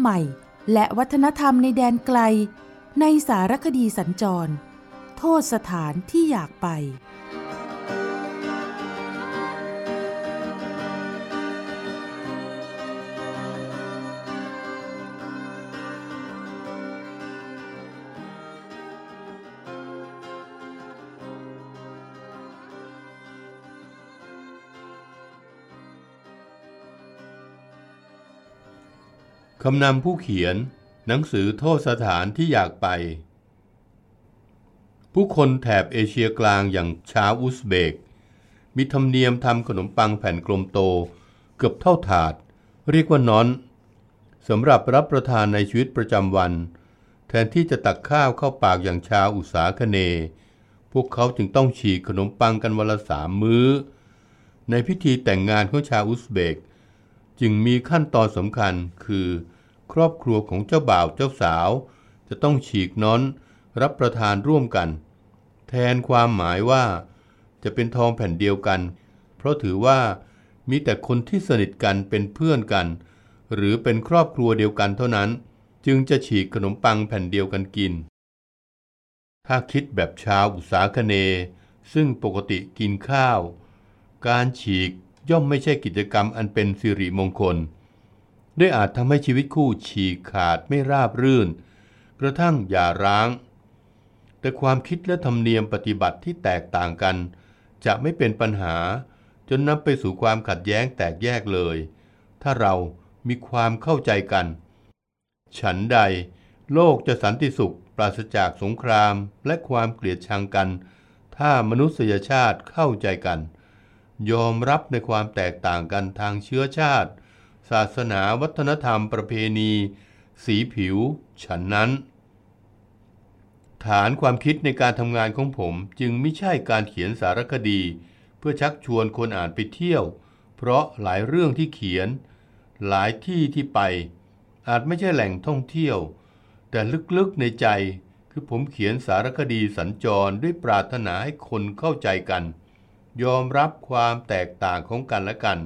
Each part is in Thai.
ใหม่ และวัฒนธรรมในแดนไกล ในสารคดีสัญจร โทษสถานที่อยากไป คำนำผู้เขียน หนังสือโทษสถานที่อยากไป ผู้คนแถบเอเชียกลางอย่างชาวอุซเบก มีธรรมเนียมทำขนมปังแผ่นกลมโต เกือบเท่าถาด เรียกว่านอนสำหรับรับประทานในชีวิตประจำวัน แทนที่จะตักข้าวเข้าปากอย่างชาวอุสาคเน พวกเขาจึงต้องฉีกขนมปังกันวันละสามมื้อ ในพิธีแต่งงานของชาวอุซเบก จึงมีขั้นตอนสำคัญคือ ครอบครัวของเจ้าบ่าวเจ้าสาว จะต้องฉีกน้อนรับประทานร่วมกัน แทนความหมายว่า จะเป็นทองแผ่นเดียวกัน เพราะถือว่ามีแต่คนที่สนิทกันเป็นเพื่อนกัน หรือเป็นครอบครัวเดียวกันเท่านั้น จึงจะฉีกขนมปังแผ่นเดียวกันกิน ถ้าคิดแบบชาวอุตสาคเน ซึ่งปกติกินข้าว การฉีก ย่อมไม่ใช่กิจกรรมอันเป็นสิริมงคล ได้อาจทำให้ชีวิตคู่ฉีกขาดไม่ราบรื่น กระทั่งอย่าร้าง แต่ความคิดและธรรมเนียมปฏิบัติที่แตกต่างกัน จะไม่เป็นปัญหา จนนำไปสู่ความขัดแย้งแตกแยกเลย ถ้าเรามีความเข้าใจกัน ฉันใดโลกจะสันติสุข ปราศจากสงครามและความเกลียดชังกัน ถ้ามนุษยชาติเข้าใจกัน ยอมรับในความแตกต่างกันทางเชื้อชาติ ศาสนาวัฒนธรรมประเพณี สีผิว ฉันนั้น ฐานความคิดในการทำงานของผมจึงไม่ใช่การเขียนสารคดี เพื่อชักชวนคนอ่านไปเที่ยว เพราะหลายเรื่องที่เขียน หลายที่ที่ไป อาจไม่ใช่แหล่งท่องเที่ยว แต่ลึกๆในใจคือผมเขียนสารคดีสัญจรด้วยปรารถนาให้คนเข้าใจกัน ยอมรับความแตกต่างของกันและกัน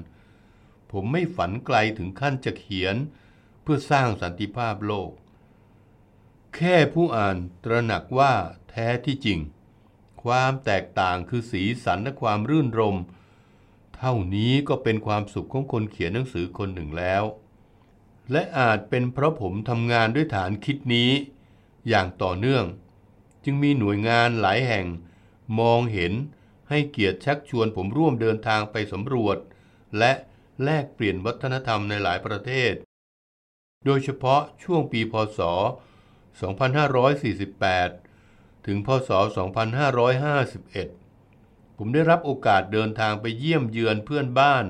ผมไม่ฝันไกลถึงขั้นจะเขียน เพื่อสร้างสันติภาพโลก แค่ผู้อ่านตระหนักว่าแท้ที่จริง ความแตกต่างคือสีสันและความรื่นรม เท่านี้ก็เป็นความสุขของคนเขียนหนังสือคนหนึ่งแล้ว และอาจเป็นเพราะผมทำงานด้วยฐานคิดนี้ อย่างต่อเนื่อง จึงมีหน่วยงานหลายแห่งมองเห็น ให้เกียรติชักชวนผมร่วมเดินทางไปสำรวจ และแลกเปลี่ยนวัฒนธรรมในหลายประเทศ โดยเฉพาะช่วงปีพศ 2548 ถึงพศ 2551 ผมได้รับโอกาสเดินทางไปเยี่ยมเยือนเพื่อนบ้าน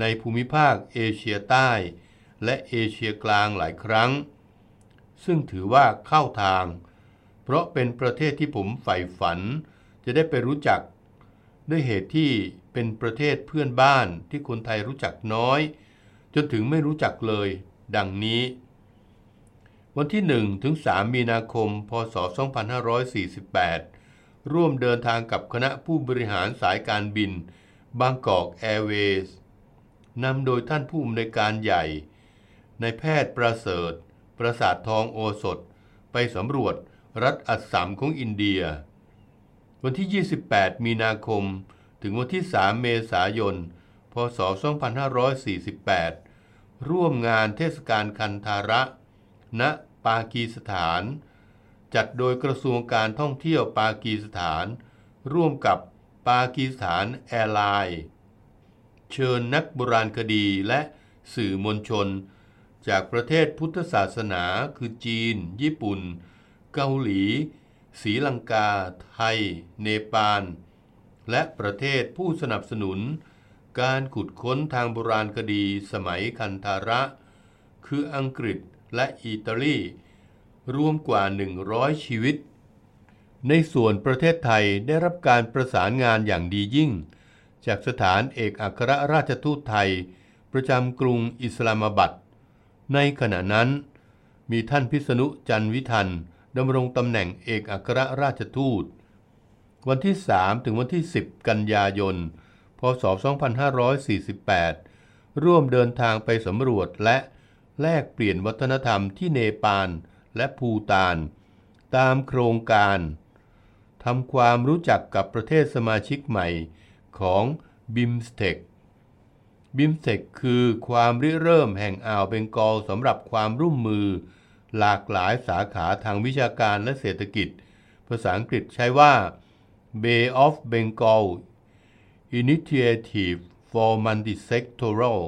ในภูมิภาคเอเชียใต้ และเอเชียกลางหลายครั้ง ซึ่งถือว่าเข้าทาง เพราะเป็นประเทศที่ผมใฝ่ฝันจะได้ไปรู้จัก ด้วยเหตุที่เป็นประเทศเพื่อนบ้านที่คนไทยรู้จักน้อย จนถึงไม่รู้จักเลย ดังนี้ วันที่ 1 ถึง 3 มีนาคม พศ 2548 ร่วมเดินทางกับคณะผู้บริหารสายการบิน บางกอกแอร์เวย์สนำโดยท่านผู้อำนวยการใหญ่ ในแพทย์ประเสริฐ ประสาททองโอสถ ไปสำรวจรัฐอัสสัมของอินเดีย วันที่ 28 มีนาคม ถึงวันที่ 3 เมษายน พศ 2548 ร่วมงานเทศกาลคันธาระ ณ ปากีสถาน จัดโดยกระทรวงการท่องเที่ยวปากีสถาน ร่วมกับปากีสถาน Airlines เชิญนักโบราณคดีและสื่อมวลชน จากประเทศพุทธศาสนาคือจีน ญี่ปุ่น เกาหลี ศรีลังกา ไทย เนปาล และประเทศผู้สนับสนุน การขุดค้นทางโบราณคดีสมัยคันธาระ คืออังกฤษและอิตาลี รวมกว่า 100 ชีวิต ในส่วนประเทศไทยได้รับการประสานงานอย่างดียิ่ง จากสถานเอกอัครราชทูตไทย ประจำกรุงอิสลามบัดในขณะนั้นมีท่านพิษณุจันวิทัน ดำรงตำแหน่งเอกอัครราชทูต วันที่ 3 ถึงวันที่ 10 กันยายน พศ 2548 ร่วมเดินทางไปสำรวจและแลกเปลี่ยนวัฒนธรรมที่เนปาลและภูตาน ตามโครงการทำความรู้จักกับประเทศสมาชิกใหม่ของบิมสเทกบิมสเทกคือความริเริ่มแห่งอ่าวเบงกอลสำหรับความร่วมมือ หลากหลายสาขาทางวิชาการและเศรษฐกิจ ภาษาอังกฤษใช้ว่า Bay of Bengal Initiative for Multisectoral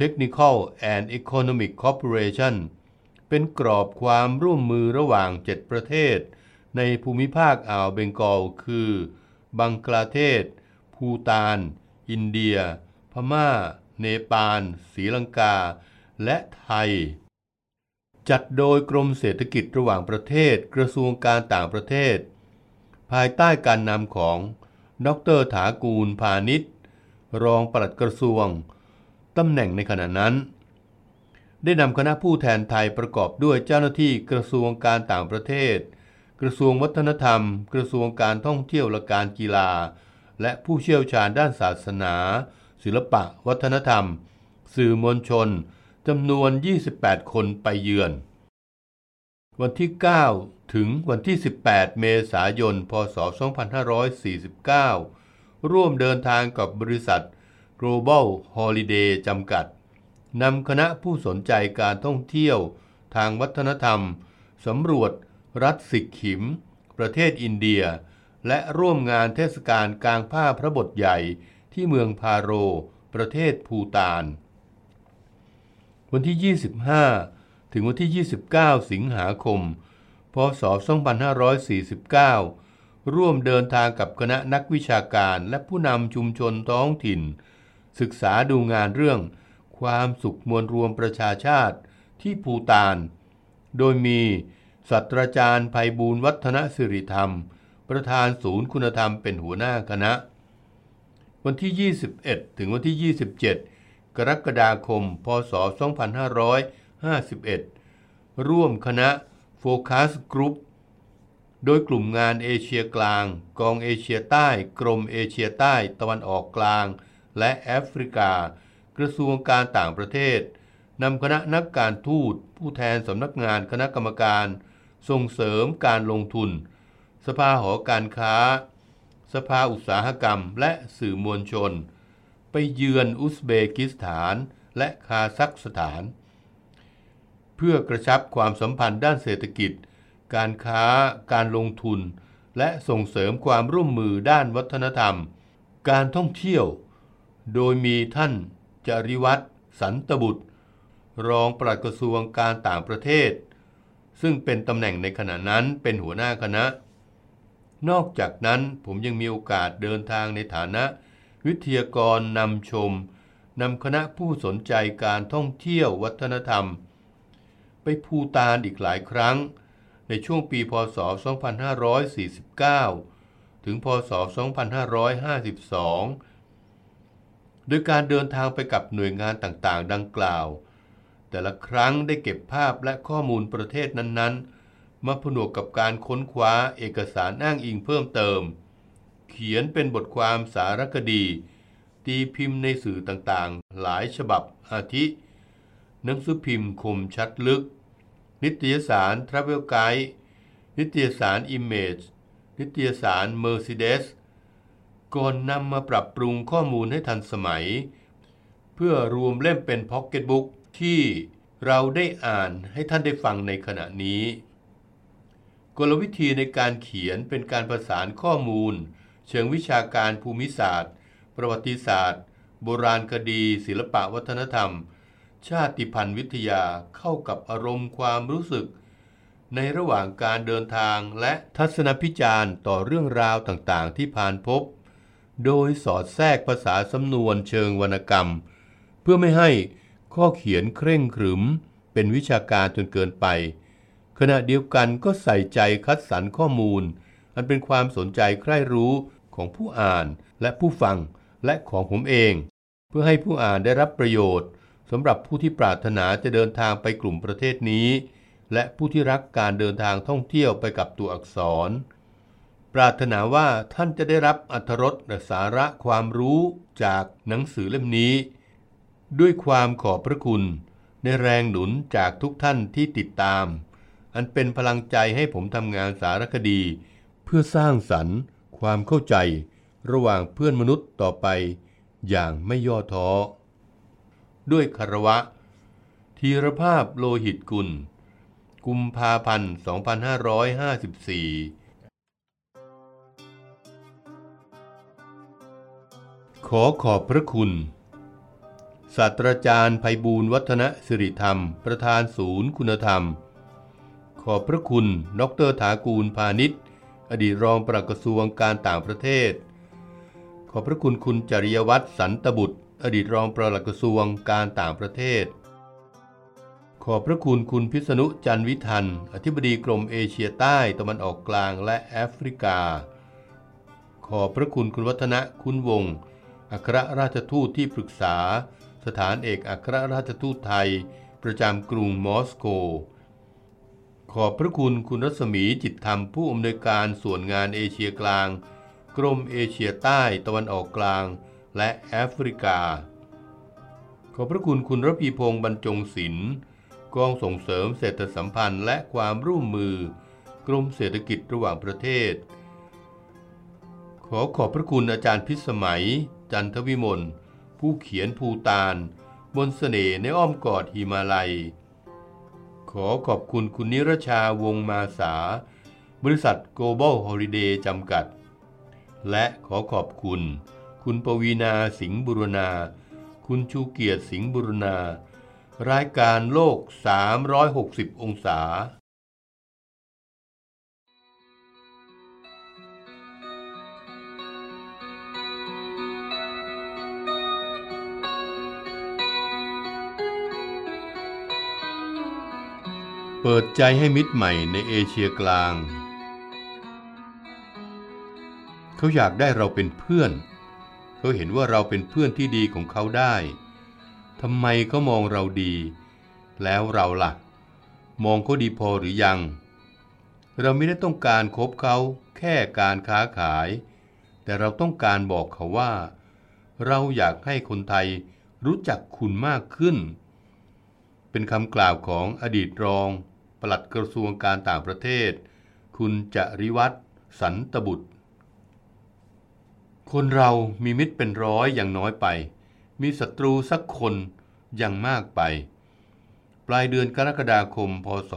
Technical and Economic Cooperation เป็นกรอบความร่วมมือระหว่าง 7 ประเทศ ในภูมิภาคอ่าวเบงกอล คือ บังกลาเทศ ภูตาน อินเดีย พม่า เนปาลศรีลังกา และไทย จัดโดยกรมเศรษฐกิจระหว่างประเทศกระทรวงการต่างประเทศ ภายใต้การนำของ ดรถากูลพาณิชย์ รองปลัดกระทรวงตำแหน่งในขณะนั้น ได้นำคณะผู้แทนไทยประกอบด้วยเจ้าหน้าที่กระทรวงการต่างประเทศ กระทรวงวัฒนธรรม กระทรวงการท่องเที่ยวและการกีฬา และผู้เชี่ยวชาญด้านศาสนา ศิลปะ วัฒนธรรม สื่อมวลชน จำนวน 28 คนไปเยือน วันที่ 9 ถึงวันที่ 18 เมษายน พศ 2549 ร่วมเดินทางกับบริษัท Global Holiday จำกัด นำคณะผู้สนใจการท่องเที่ยวทางวัฒนธรรม สำรวจรัฐสิกขิม ประเทศอินเดีย และร่วมงานเทศกาลกลางผ้าพระบทใหญ่ที่เมืองพาโร ประเทศภูตาน วันที่ 25 ถึงวันที่ 29 สิงหาคม พศ 2549 ร่วมเดินทางกับคณะนักวิชาการและผู้นำชุมชนท้องถิ่น ศึกษาดูงานเรื่อง ความสุขมวลรวมประชาชาติที่ภูตาน โดยมีศาสตราจารย์ภัยบูลวัฒนสิริธรรม ประธานศูนย์คุณธรรมเป็นหัวหน้าคณะ วันที่ 21 ถึงวันที่ 27 กรกฎาคม พศ 2551 ร่วมคณะโฟกัสกรุ๊ปโดยกลุ่มงานเอเชียกลาง กองเอเชียใต้ กรมเอเชียใต้ ตะวันออกกลาง และแอฟริกา กระทรวงการต่างประเทศนำคณะนักการทูต ผู้แทนสำนักงานคณะกรรมการ ส่งเสริมการลงทุน สภาหอการค้า สภาอุตสาหกรรม และสื่อมวลชน ไปเยือนอุซเบกิสถานและคาซัคสถาน เพื่อกระชับความสัมพันธ์ด้านเศรษฐกิจ การค้า การลงทุน และส่งเสริมความร่วมมือด้านวัฒนธรรม การท่องเที่ยว โดยมีท่านจริวัตรสันตบุตร รองปลัดกระทรวงการต่างประเทศ ซึ่งเป็นตำแหน่งในขณะนั้นเป็นหัวหน้าคณะ นอกจากนั้นผมยังมีโอกาสเดินทางในฐานะ วิทยากรนำชมนำคณะผู้สนใจการท่องเที่ยววัฒนธรรม ไปภูตานอีกหลายครั้ง ในช่วงปีพศ 2549 ถึงพศ 2552 โดยการเดินทางไปกับหน่วยงานต่างๆ ดังกล่าว แต่ละครั้งได้เก็บภาพและข้อมูลประเทศนั้นๆ มาผนวกกับการค้นคว้าเอกสารอ้างอิงเพิ่มเติม เขียนเป็นบทความสารคดี ตีพิมพ์ในสื่อต่างๆ หลายฉบับอาทิ หนังสือพิมพ์คมชัดลึก นิตยสาร Travel Guide นิตยสาร Image นิตยสาร Mercedes ก่อนนำมาปรับปรุงข้อมูลให้ทันสมัย เพื่อรวมเล่มเป็นพ็อกเก็ตบุ๊กที่เราได้อ่านให้ท่านได้ฟังในขณะนี้ กลวิธีในการเขียนเป็นการประสานข้อมูล เชิงวิชาการภูมิศาสตร์ ประวัติศาสตร์ โบราณคดี ศิลปะวัฒนธรรม ชาติพันธุ์วิทยาเข้ากับอารมณ์ความรู้สึก ในระหว่างการเดินทางและทัศนพิจารณ์ต่อเรื่องราวต่างๆ ที่ผ่านพบ โดยสอดแทรกภาษาสำนวนเชิงวรรณกรรม เพื่อไม่ให้ข้อเขียนเคร่งขรึม เป็นวิชาการจนเกินไป ขณะเดียวกันก็ใส่ใจคัดสรรข้อมูล อันเป็นความสนใจใคร่รู้ ของผู้อ่านและผู้ฟังและของผมเอง เพื่อให้ผู้อ่านได้รับประโยชน์สำหรับผู้ที่ปรารถนาจะเดินทางไปกลุ่มประเทศนี้ และผู้ที่รักการเดินทางท่องเที่ยวไปกับตัวอักษร ปรารถนาว่าท่านจะได้รับอรรถรสและสาระความรู้จากหนังสือเล่มนี้ ด้วยความขอบพระคุณ ในแรงหนุนจากทุกท่านที่ติดตาม อันเป็นพลังใจให้ผมทำงานสารคดี เพื่อสร้างสรรค์ ความเข้าใจระหว่างเพื่อนมนุษย์ต่อไป อย่างไม่ย่อท้อ ด้วยคารวะธีรภาพโลหิตกุล กุมภาพันธ์ 2554 ขอขอบพระคุณ ศาสตราจารย์ไพบูลย์วัฒนสิริธรรม ประธานศูนย์คุณธรรม ขอบพระคุณ ดรถากูลพาณิชย์ อดีตรองปลัดกระทรวงการต่างประเทศ ขอบพระคุณคุณจริยวัฒน์สันตบุตร อดีตรองปลัดกระทรวงการต่างประเทศ ขอบพระคุณคุณพิษณุจันวิทัน อธิบดีกรมเอเชียใต้ตะวันออกกลางและแอฟริกา ขอบพระคุณคุณวัฒนะคุณวงศ์อัครราชทูตที่ปรึกษา สถานเอกอัครราชทูตไทย ประจำกรุงมอสโก ขอบพระคุณคุณรัศมีจิตธรรมผู้อำนวยการส่วนงานเอเชียกลาง กรมเอเชียใต้ตะวันออกกลาง และแอฟริกา ขอบพระคุณคุณรพีพงษ์บรรจงศิลป์กองส่งเสริมเศรษฐสัมพันธ์และความร่วมมือ กรมเศรษฐกิจระหว่างประเทศ ขอขอบพระคุณอาจารย์พิสมัย จันทวิมลผู้เขียนภูตานบนเสน่ห์ในอ้อมกอดหิมาลัย ขอขอบคุณคุณนิรชาวงมาสา บริษัท Global Holiday จำกัด และขอขอบคุณ คุณปวีนาสิงห์บุรณา คุณชูเกียรติสิงห์บุรณา รายการโลก 360 องศา เปิดใจให้มิตรใหม่ในเอเชียกลาง เขาอยากได้เราเป็นเพื่อน เขาเห็นว่าเราเป็นเพื่อนที่ดีของเขาได้ทำไมเขามองเราดี แล้วเราล่ะ มองเขาดีพอหรือยัง เราไม่ได้ต้องการคบเขาแค่การค้าขาย แต่เราต้องการบอกเขาว่า เราอยากให้คนไทยรู้จักคุณมากขึ้น เป็นคำกล่าวของอดีตรอง ปลัดกระทรวงการต่างประเทศ คุณจริวัตรสันตบุตร คนเรามีมิตรเป็นร้อยอย่างน้อยไป มีศัตรูสักคนอย่างมากไป ปลายเดือนกรกฎาคม พศ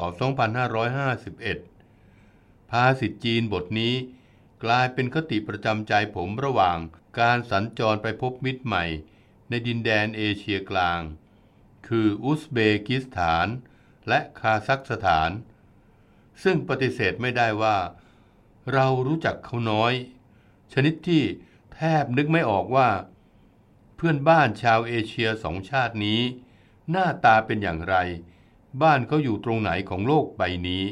2551 ภาษิตจีนบทนี้กลายเป็นคติประจำใจผมระหว่างการสัญจรไปพบมิตรใหม่ ในดินแดนเอเชียกลาง คืออุซเบกิสถาน และคาซัคสถาน ซึ่งปฏิเสธไม่ได้ว่า เรารู้จักเขาน้อย ชนิดที่แทบนึกไม่ออกว่า เพื่อนบ้านชาวเอเชียสองชาตินี้ หน้าตาเป็นอย่างไร บ้านเขาอยู่ตรงไหนของโลกใบนี้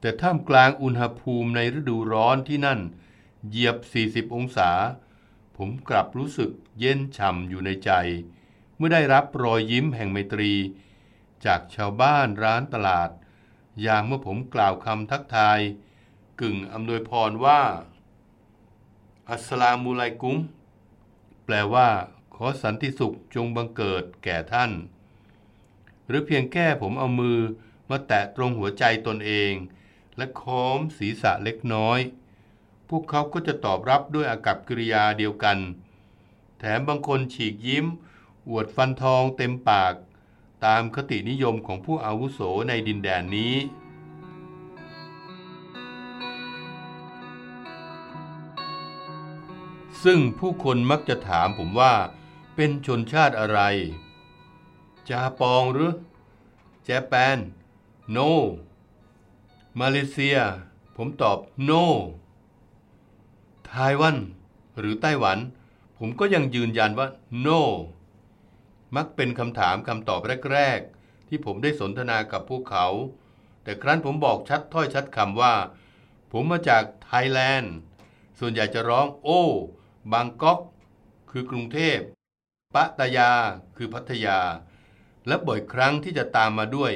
แต่ท่ามกลางอุณหภูมิในฤดูร้อนที่นั่นเหยียบ 40 องศา ผมกลับรู้สึกเย็นฉ่ำอยู่ในใจ เมื่อได้รับรอยยิ้มแห่งไมตรี จากชาวบ้านร้านตลาด อย่างเมื่อผมกล่าวคำทักทาย กึ่งอำนวยพรว่า อัสลามุไลกุ้มแปลว่า ขอสันติสุขจงบังเกิดแก่ท่าน หรือเพียงแค่ผมเอามือมาแตะตรงหัวใจตนเอง และค้มศีรษะเล็กน้อย พวกเขาก็จะตอบรับด้วยอากับกิริยาเดียวกัน แถมบางคนฉีกยิ้ม อวดฟันทองเต็มปาก ตามคตินิยมของผู้อาวุโสในดินแดนนี้ ซึ่งผู้คนมักจะถามผมว่า เป็นชนชาติอะไร จาปองหรือเจแปน โน มาเลเซีย ผมตอบโนไต้หวัน หรือไต้หวัน ผมก็ยังยืนยันว่า no มักเป็นคำถามคำตอบแรก ๆ ที่ผมได้สนทนากับพวกเขา แต่ครั้นผมบอกชัดถ้อยชัดคำว่า ผมมาจากไทยแลนด์ ส่วนใหญ่จะร้อง โอ้ บางก๊อกคือกรุงเทพปะตายาคือพัทยา และบ่อยครั้งที่จะตามมาด้วย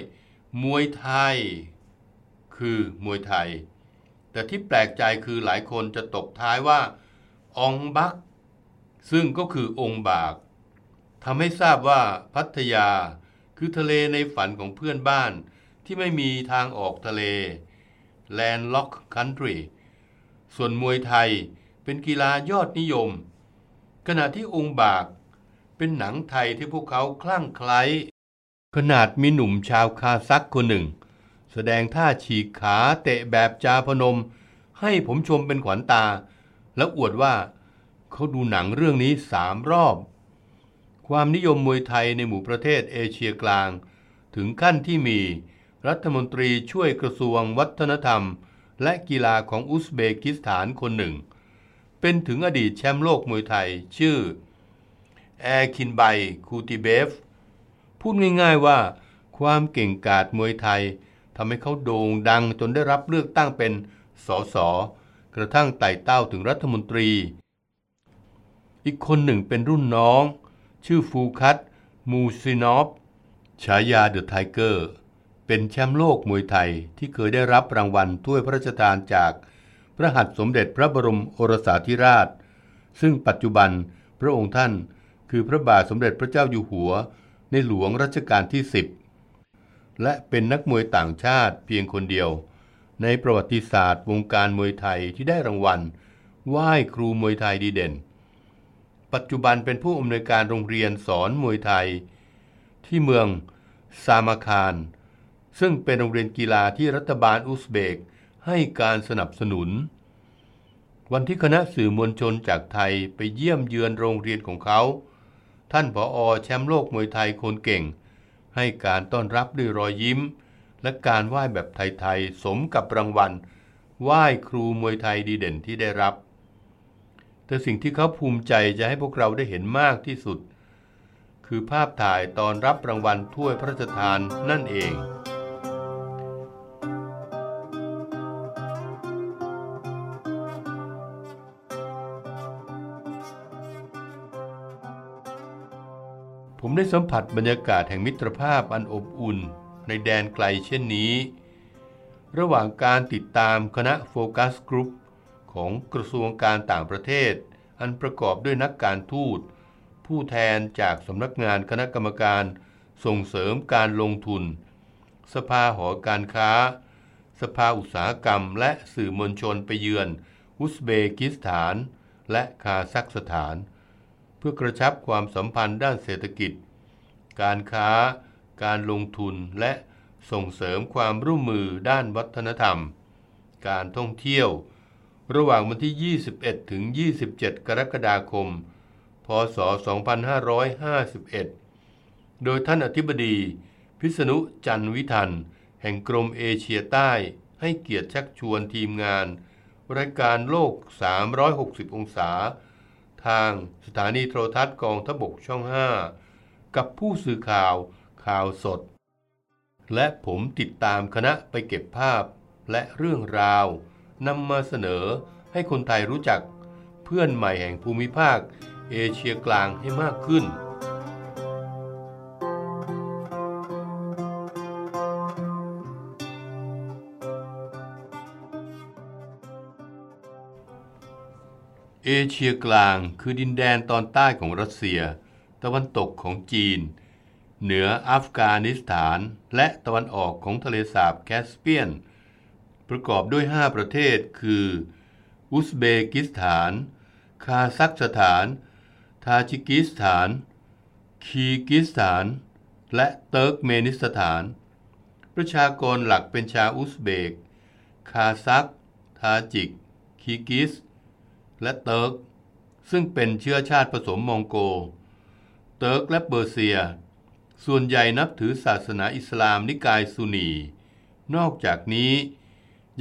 มวยไทย คือมวยไทย แต่ที่แปลกใจคือหลายคนจะตบท้ายว่า องบัก ซึ่งก็คือองค์บาก ทำให้ทราบว่าพัทยา คือทะเลในฝันของเพื่อนบ้านที่ไม่มีทางออกทะเล Landlock Country ส่วนมวยไทยเป็นกีฬายอดนิยม ขณะที่องค์บาก เป็นหนังไทยที่พวกเขาคลั่งไคล้ขนาดมีหนุ่มชาวคาซักคนหนึ่ง แสดงท่าฉีกขาเตะแบบจาพนม ให้ผมชมเป็นขวัญตา แล้วอวดว่าเขาดูหนังเรื่องนี้สามรอบ ความนิยมมวยไทยในหมู่ประเทศเอเชียกลาง ถึงขั้นที่มีรัฐมนตรีช่วยกระทรวงวัฒนธรรม และกีฬาของอุซเบกิสถานคนหนึ่ง เป็นถึงอดีตแชมป์โลกมวยไทยชื่อแอร์คินไบคูติเบฟ พูดง่ายๆว่า ความเก่งกาจมวยไทยทำให้เขาโด่งดังจนได้รับเลือกตั้งเป็นสสกระทั่งไต่เต้าถึงรัฐมนตรี อีกคนหนึ่งเป็นรุ่นน้อง ชื่อฟูคัตมูซินอฟฉายา The Tigerเป็นแชมป์โลกมวยไทยที่เคยได้รับรางวัลถ้วยพระราชทานจากพระหัตถ์สมเด็จพระบรมโอรสาธิราช ซึ่งปัจจุบันพระองค์ท่านคือพระบาทสมเด็จพระเจ้าอยู่หัว ในหลวงรัชกาลที่ 10 และเป็นนักมวยต่างชาติเพียงคนเดียว ในประวัติศาสตร์วงการมวยไทยที่ได้รางวัลไหว้ครูมวยไทยดีเด่น ปัจจุบันเป็นผู้อำนวยการโรงเรียนสอนมวยไทย ที่เมืองซามาคาร ซึ่งเป็นโรงเรียนกีฬาที่รัฐบาลอุซเบกให้การสนับสนุน วันที่คณะสื่อมวลชนจากไทยไปเยี่ยมเยือนโรงเรียนของเขา ท่านผออแชมป์โลกมวยไทยคนเก่ง ให้การต้อนรับด้วยรอยยิ้ม และการไหว้แบบไทยๆ สมกับรางวัลไหว้ครูมวยไทยดีเด่นที่ได้รับ แต่สิ่งที่เขาภูมิใจจะให้พวกเราได้เห็นมากที่สุด คือภาพถ่ายตอนรับรางวัลถ้วยพระราชทานนั่นเองผมได้สัมผัสบรรยากาศแห่งมิตรภาพอันอบอุ่นในแดนไกลเช่นนี้ ระหว่างการติดตามคณะโฟกัสกรุ๊ป ของกระทรวงการต่างประเทศ อันประกอบด้วยนักการทูต ผู้แทนจากสำนักงานคณะกรรมการส่งเสริมการลงทุน สภาหอการค้า สภาอุตสาหกรรม และสื่อมวลชนไปเยือน อุซเบกิสถาน และคาซัคสถาน เพื่อกระชับความสัมพันธ์ด้านเศรษฐกิจ การค้า การลงทุนและส่งเสริมความร่วมมือด้านวัฒนธรรม การท่องเที่ยว ระหว่างวันที่ 21 ถึง 27 กรกฎาคม พศ 2551 โดยท่านอธิบดีพิษณุจันวิทัน แห่งกรมเอเชียใต้ให้เกียรติชักชวนทีมงาน รายการโลก 360 องศา ทางสถานีโทรทัศน์กองทบกช่อง 5 กับผู้สื่อข่าวข่าวสด และผมติดตามคณะไปเก็บภาพและเรื่องราว นำมาเสนอให้คนไทยรู้จักเพื่อนใหม่แห่งภูมิภาค เอเชียกลางให้มากขึ้น เอเชียกลางคือดินแดนตอนใต้ของรัสเซีย ตะวันตกของจีน เหนืออัฟกานิสถาน และตะวันออกของทะเลสาบแคสเปียน ประกอบด้วย 5 ประเทศ คือ อุซเบกิสถาน คาซัคสถาน ทาจิกิสถาน คีร์กีซสถาน และเติร์กเมนิสถาน ประชากรหลักเป็นชาวอุซเบก คาซัค ทาจิก คีร์กีซ และเติร์ก ซึ่งเป็นเชื้อชาติผสมมองโก เติร์กและเปอร์เซีย ส่วนใหญ่นับถือศาสนาอิสลามนิกายซุนี นอกจากนี้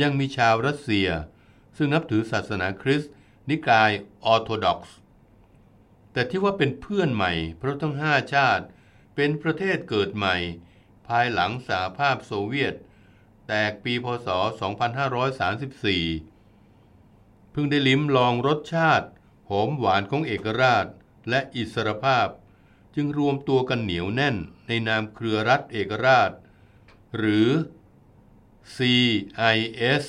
ยังมีชาวรัสเซีย ซึ่งนับถือศาสนาคริสต์นิกายออร์โธดอกซ์แต่ที่ว่าเป็นเพื่อนใหม่ เพราะทั้งห้าชาติ เป็นประเทศเกิดใหม่ ภายหลังสหภาพโซเวียต แตกปีพศ 2534 เพิ่งได้ลิ้มลองรสชาติ หอมหวานของเอกราชและอิสรภาพ จึงรวมตัวกันเหนียวแน่นในนามเครือรัฐเอกราช หรือ CIS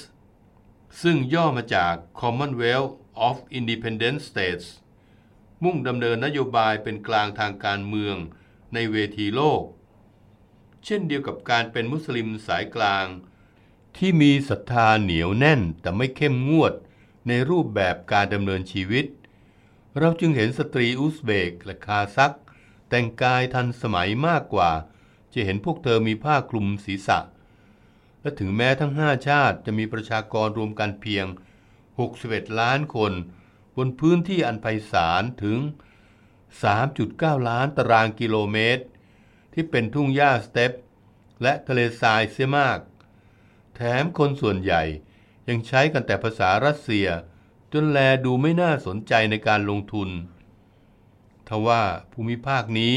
ซึ่งย่อมาจาก Commonwealth of Independent States มุ่งดำเนินนโยบายเป็นกลางทางการเมืองในเวทีโลก เช่นเดียวกับการเป็นมุสลิมสายกลาง ที่มีศรัทธาเหนียวแน่นแต่ไม่เข้มงวดในรูปแบบการดำเนินชีวิต เราจึงเห็นสตรีอุซเบกและคาซัก แต่งกายทันสมัยมากกว่า จะเห็นพวกเธอมีผ้าคลุมศีรษะ และถึงแม้ทั้งห้าชาติจะมีประชากรรวมกันเพียง 61 ล้านคน บนพื้นที่อันไพศาลถึง 3.9 ล้านตารางกิโลเมตร ที่เป็นทุ่งหญ้าสเตปและทะเลทรายเสียมาก แถมคนส่วนใหญ่ยังใช้กันแต่ภาษารัสเซีย จนแลดูไม่น่าสนใจในการลงทุน ทว่าภูมิภาคนี้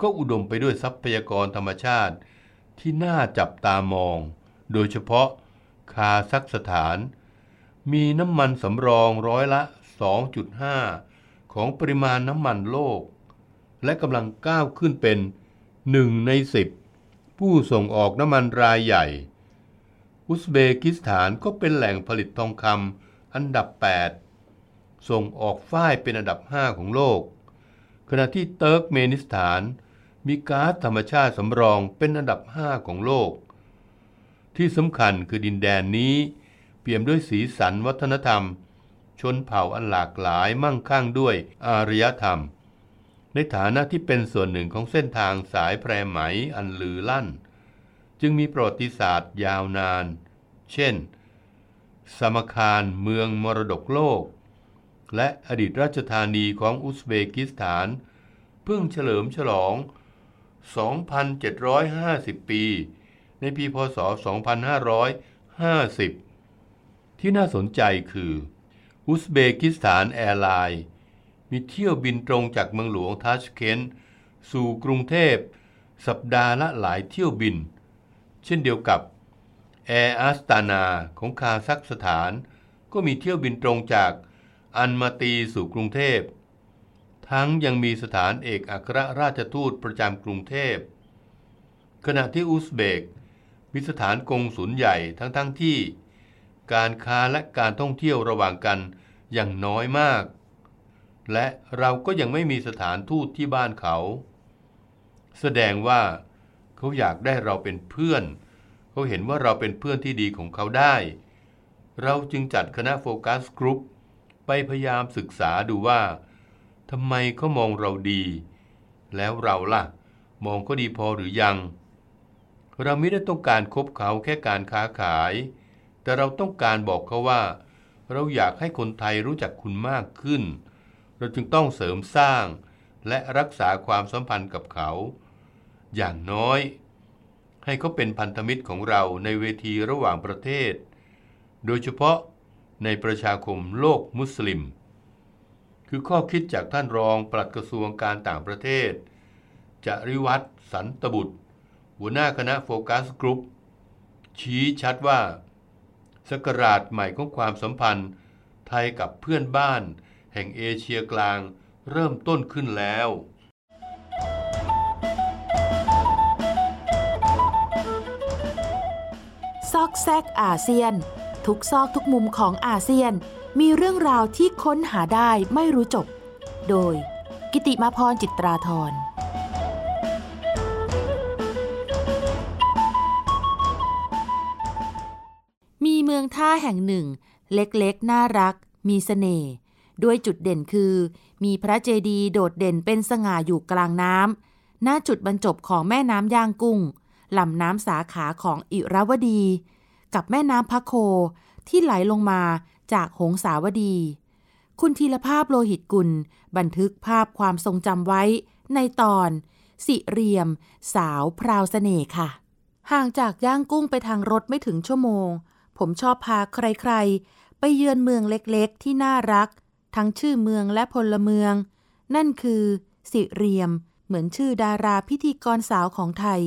ก็อุดมไปด้วยทรัพยากรธรรมชาติที่น่าจับตามอง โดยเฉพาะคาซัคสถาน มีน้ำมันสำรองร้อยละ 2.5 ของปริมาณน้ำมันโลก และกำลังก้าวขึ้นเป็น 1 ใน 10 ผู้ส่งออกน้ำมันรายใหญ่ อุซเบกิสถานก็เป็นแหล่งผลิตทองคำอันดับ 8 ส่งออกฝ้ายเป็นอันดับ 5 ของโลก ขณะที่เติร์กเมนิสถานมีก๊าซธรรมชาติสำรองเป็นอันดับ 5 ของโลก ที่สำคัญคือดินแดนนี้ เปี่ยมด้วยสีสันวัฒนธรรม ชนเผ่าอันหลากหลายมั่งคั่งด้วยอารยธรรม ในฐานะที่เป็นส่วนหนึ่งของเส้นทางสายแพรไหมอันลือลั่น จึงมีประวัติศาสตร์ยาวนาน เช่น สมคารเมืองมรดกโลก และอดีตราชธานีของอุซเบกิสถาน เพิ่งเฉลิมฉลอง 2,750 ปี ในปีพศ 2550 ที่น่าสนใจคือ อุซเบกิสถาน Airlines มีเที่ยวบินตรงจากเมืองหลวงทาชเคนต์สู่กรุงเทพ สัปดาห์ละหลายเที่ยวบิน เช่นเดียวกับ Air Astana ของคาซัคสถาน ก็มีเที่ยวบินตรงจากอัลมาตีสู่กรุงเทพ ทั้งยังมีสถานเอกอัครราชทูตประจำกรุงเทพ ขณะที่อุซเบก มีสถานกงสุลใหญ่ทั้งๆทที่ การค้าและการท่องเที่ยวระหว่างกันอย่างน้อยมาก และเราก็ยังไม่มีสถานทูตที่บ้านเขา แสดงว่าเขาอยากได้เราเป็นเพื่อน เขาเห็นว่าเราเป็นเพื่อนที่ดีของเขาได้ เราจึงจัดคณะโฟกัสกรุ๊ปไปพยายามศึกษาดูว่าทำไมเขามองเราดี แล้วเราล่ะ มองเขาดีพอหรือยัง เราไม่ได้ต้องการคบเขาแค่การค้าขาย แต่เราต้องการบอกเขาว่า เราอยากให้คนไทยรู้จักคุณมากขึ้น เราจึงต้องเสริมสร้าง และรักษาความสัมพันธ์กับเขา อย่างน้อย ให้เขาเป็นพันธมิตรของเราในเวทีระหว่างประเทศ โดยเฉพาะในประชาคมโลกมุสลิม คือข้อคิดจากท่านรองปลัดกระทรวงการต่างประเทศจริวัตรสันตบุตร หัวหน้าคณะ focus group ชี้ชัดว่าศักราชใหม่ของความสัมพันธ์ ไทยกับเพื่อนบ้าน แห่งเอเชียกลางเริ่มต้นขึ้นแล้วซอกแซกอาเซียน ทุกซอกทุกมุมของอาเซียนมีเรื่องราวที่ค้นหาได้ไม่รู้จบ โดยกิติมาพรจิตราธร องท่าแห่งหนึ่ง เล็กๆ น่ารัก มีสเสน่ห์ด้วยจุดเด่นคือ มีพระเจดีย์โดดเด่นเป็นสง่าอยู่กลางน้ำหน้าจุดบรรจบของแม่น้ำย่างกุ้งลำน้ำสาขาของอิราวดี กับแม่น้ำพะโคที่ไหลลงมาจากหงสาวดี คุณธีรภาพโลหิตกุล บันทึกภาพความทรงจำไว้ในตอน สิเรียม สาวพราวเสน่ห์ค่ะ ห่างจากย่างกุ้งไปทางรถไม่ถึงชั่วโมง ผมชอบพาใครๆ ไปเยือนเมืองเล็กๆ ที่น่ารัก ทั้งชื่อเมืองและพลเมือง นั่นคือสิเรียม เหมือนชื่อดาราพิธีกรสาวของไทย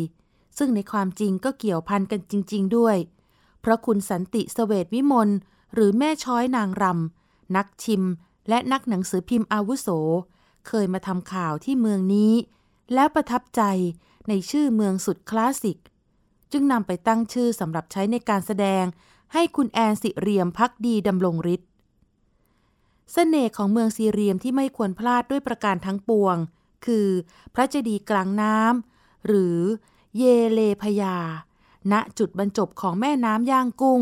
ซึ่งในความจริงก็เกี่ยวพันกันจริง ๆ ด้วย เพราะคุณสันติสเวตวิมลหรือแม่ช้อยนางรำนักชิม และนักหนังสือพิมพ์อาวุโส เคยมาทำข่าวที่เมืองนี้ แล้วประทับใจในชื่อเมืองสุดคลาสสิก จึงนำไปตั้งชื่อสำหรับใช้ในการแสดง ให้คุณแอนสิเรียมพักดีดำรงฤทธิ์เสน่ห์ของเมืองซีเรียมที่ไม่ควรพลาดด้วยประการทั้งปวง คือพระเจดีย์กลางน้ำหรือเยเลพยา ณจุดบรรจบของแม่น้ำย่างกุ้ง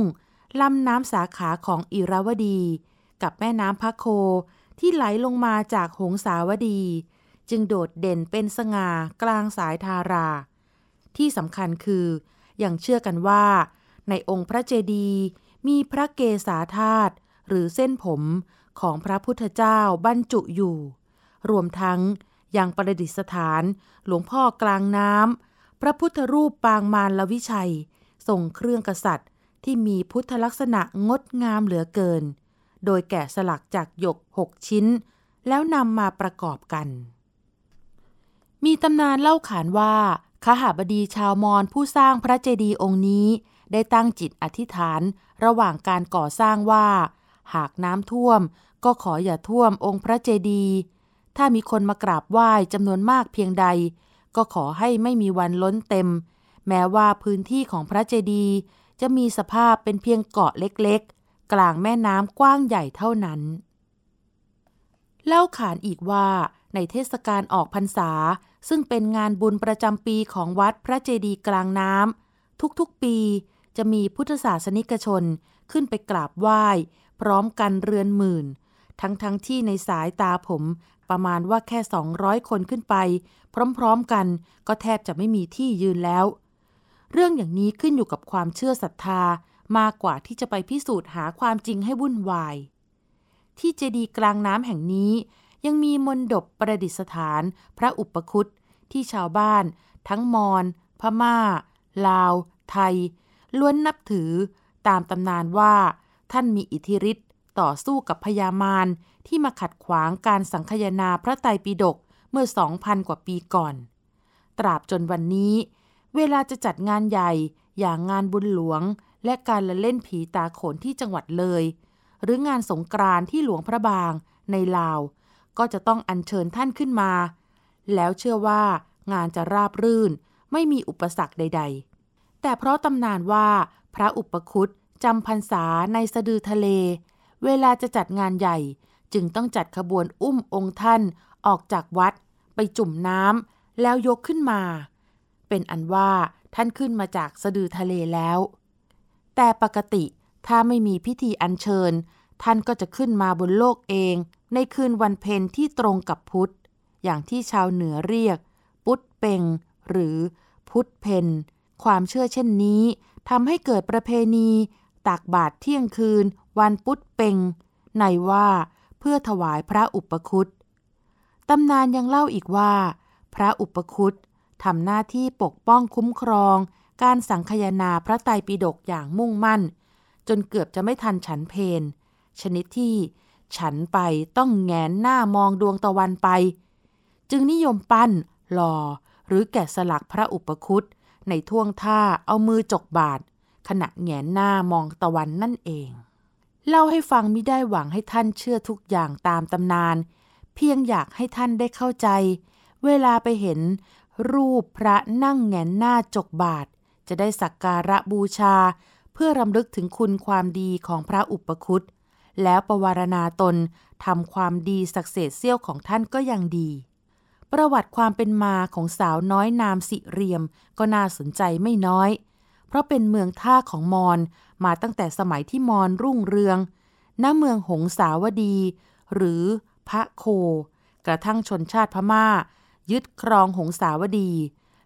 ลำน้ำสาขาของอิราวดี กับแม่น้ำพะโคที่ไหลลงมาจากหงสาวดี จึงโดดเด่นเป็นสง่ากลางสายทารา ที่สำคัญคืออย่างเชื่อกันว่า ในองค์พระเจดีย์มีพระเกศาธาตุหรือเส้นผมของพระพุทธเจ้าบรรจุอยู่ รวมทั้งยังประดิษฐานหลวงพ่อกลางน้ำพระพุทธรูปปางมารลวิชัยส่งเครื่องกษัตริย์ที่มีพุทธลักษณะงดงามเหลือเกิน โดยแกะสลักจากหยกหกชิ้น แล้วนำมาประกอบกัน มีตำนานเล่าขานว่าขหาบดีชาวมอญผู้สร้างพระเจดีย์องค์นี้ ได้ตั้งจิตอธิษฐานระหว่างการก่อสร้างว่า หากน้ำท่วม ก็ขออย่าท่วมองค์พระเจดีย์ถ้ามีคนมากราบไหว้จำนวนมากเพียงใด ก็ขอให้ไม่มีวันล้นเต็ม แม้ว่าพื้นที่ของพระเจดีย์จะมีสภาพเป็นเพียงเกาะเล็กๆ กลางแม่น้ำกว้างใหญ่เท่านั้น เล่าขานอีกว่า ในเทศกาลออกพรรษา ซึ่งเป็นงานบุญประจำปีของวัดพระเจดีย์กลางน้ำทุกๆปี จะมีพุทธศาสนิกชนขึ้นไปกราบไหว้ พร้อมกันเรือนหมื่น ทั้งๆทที่ในสายตาผมประมาณว่าแค่ 200 คนขึ้นไป พร้อมๆกันก็แทบจะไม่มีที่ยืนแล้ว เรื่องอย่างนี้ขึ้นอยู่กับความเชื่อศรัทธามากกว่าที่จะไปพิสูจน์หาความจริงให้วุ่นวาย ที่เจดีย์กลางน้ำแห่งนี้ ยังมีมนดบประดิษฐานพระอุปคุตที่ชาวบ้าน ทั้งมอญพม่า ลาว ไทย ล้วนนับถือตามตำนานว่า ท่านมีอิทธิฤทธิ์ต่อสู้กับพญามารที่มาขัดขวางการสังคยนาพระไตรปิฎกเมื่อสองพันกว่าปีก่อน ตราบจนวันนี้ เวลาจะจัดงานใหญ่อย่างงานบุญหลวง และการละเล่นผีตาโขนที่จังหวัดเลย หรืองานสงกรานที่หลวงพระบางในลาว ก็จะต้องอัญเชิญท่านขึ้นมา แล้วเชื่อว่างานจะราบรื่นไม่มีอุปสรรคใด ๆ แต่เพราะตำนานว่าพระอุปคุตจำพรรษาในสะดือทะเล เวลาจะจัดงานใหญ่ จึงต้องจัดขบวนอุ้มองค์ท่านออกจากวัด ไปจุ่มน้ำแล้วยกขึ้นมา เป็นอันว่าท่านขึ้นมาจากสะดือทะเลแล้ว แต่ปกติถ้าไม่มีพิธีอัญเชิญ ท่านก็จะขึ้นมาบนโลกเอง ในคืนวันเพ็ญที่ตรงกับพุธอย่างที่ชาวเหนือเรียกพุธเปงหรือพุธเพน ความเชื่อเช่นนี้ทำให้เกิดประเพณีตักบาตรเที่ยงคืน วันพุธเปงในว่าเพื่อถวายพระอุปคุตตำนานยังเล่าอีกว่า พระอุปคุตทำหน้าที่ปกป้องคุ้มครอง การสังคยนาพระไตรปิฎกอย่างมุ่งมั่น จนเกือบจะไม่ทันฉันเพนชนิดที่ฉันไปต้องแงนหน้ามองดวงตะวันไป จึงนิยมปั้นหล่อหรือแกะสลักพระอุปคุต ในท่วงท่าเอามือจกบาทขณะแงนหน้ามองตะวันนั่นเอง เล่าให้ฟังไม่ได้หวังให้ท่านเชื่อทุกอย่างตามตำนาน เพียงอยากให้ท่านได้เข้าใจ เวลาไปเห็น รูปพระนั่งแงนหน้าจกบาท จะได้สักการะบูชา เพื่อรำลึกถึงคุณความดีของพระอุปคุตแล้วประวารณาตนทำความดีสักเศษเสี้ยวของท่านก็ยังดี ประวัติความเป็นมาของสาวน้อยนามสิเรียม ก็น่าสนใจไม่น้อย เพราะเป็นเมืองท่าของมอญมาตั้งแต่สมัยที่มอญรุ่งเรือง ณ เมืองหงสาวดี หรือพระโค กระทั่งชนชาติพมา่า ยึดครองหงสาวดี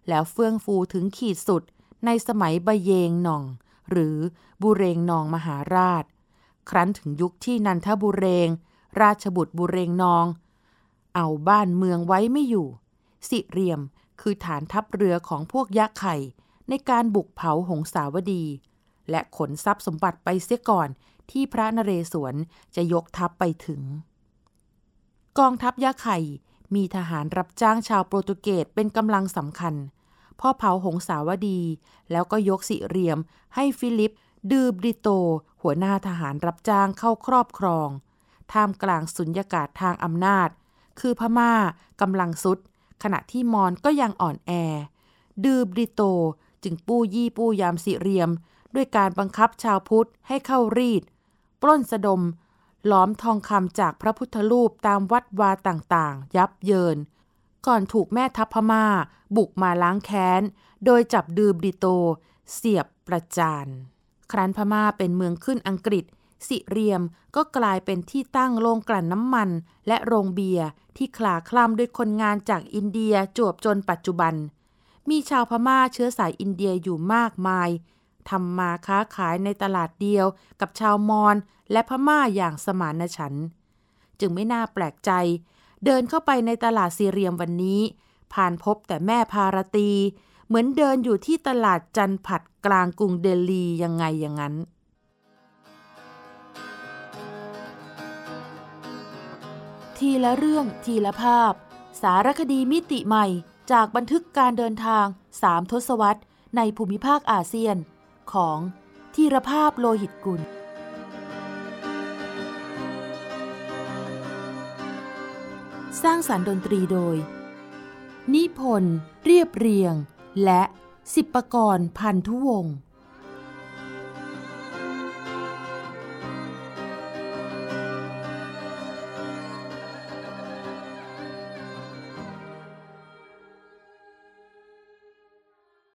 แล้วเฟื่องฟูถึงขีดสุดในสมัยบเยงหนอง หรือบุเรงนองมหาราช ครั้นถึงยุคที่นันทบุเรง ราชบุตรบุเรงนอง เอาบ้านเมืองไว้ไม่อยู่ สิเรียมคือฐานทัพเรือของพวกยักษ์ไข่ ในการบุกเผาหงสาวดี และขนทรัพย์สมบัติไปเสียก่อนที่พระนเรศวรจะยกทัพไปถึง กองทัพยะไข่มีทหารรับจ้างชาวโปรตุเกสเป็นกำลังสำคัญพ่อเผาหงสาวดี แล้วก็ยกสิเรียมให้ฟิลิปดืบริโต หัวหน้าทหารรับจ้างเข้าครอบครอง ท่ามกลางสุญญากาศทางอำนาจ คือพม่ากำลังสุด ขณะที่มอนก็ยังอ่อนแอ ดือบริโตจึงปู้ยี่ปู้ยามสิเรียม ด้วยการบังคับชาวพุทธให้เข้ารีด ปล้นสะดม ล้อมทองคำจากพระพุทธรูปตามวัดวาต่างๆ ยับเยิน ก่อนถูกแม่ทัพพม่า บุกมาล้างแค้น โดยจับดือบริโต เสียบประจานครั้นพม่าเป็นเมืองขึ้นอังกฤษ สิเรียมก็กลายเป็นที่ตั้งโรงกลั่นน้ำมัน และโรงเบียร์ที่คลาคล่ำด้วยคนงานจากอินเดียจวบจนปัจจุบัน มีชาวพม่าเชื้อสายอินเดียอยู่มากมายทำมาค้าขายในตลาดเดียวกับชาวมอญและพม่าอย่างสมานฉันท์จึงไม่น่าแปลกใจ เดินเข้าไปในตลาดซีเรียมวันนี้ ผ่านพบแต่แม่พารตี เหมือนเดินอยู่ที่ตลาดจันผัดกลางกรุงเดลียังไงอย่างนั้น ทีละเรื่องทีละภาพ สารคดีมิติใหม่จากบันทึกการเดินทางสามทศวรรษ ในภูมิภาคอาเซียน ของธีรภาพโลหิตกุล สร้างสารรค์ดนตรีโดย นิพนธ์เรียบเรียง และสิบประกรณ์พันธุวงศ์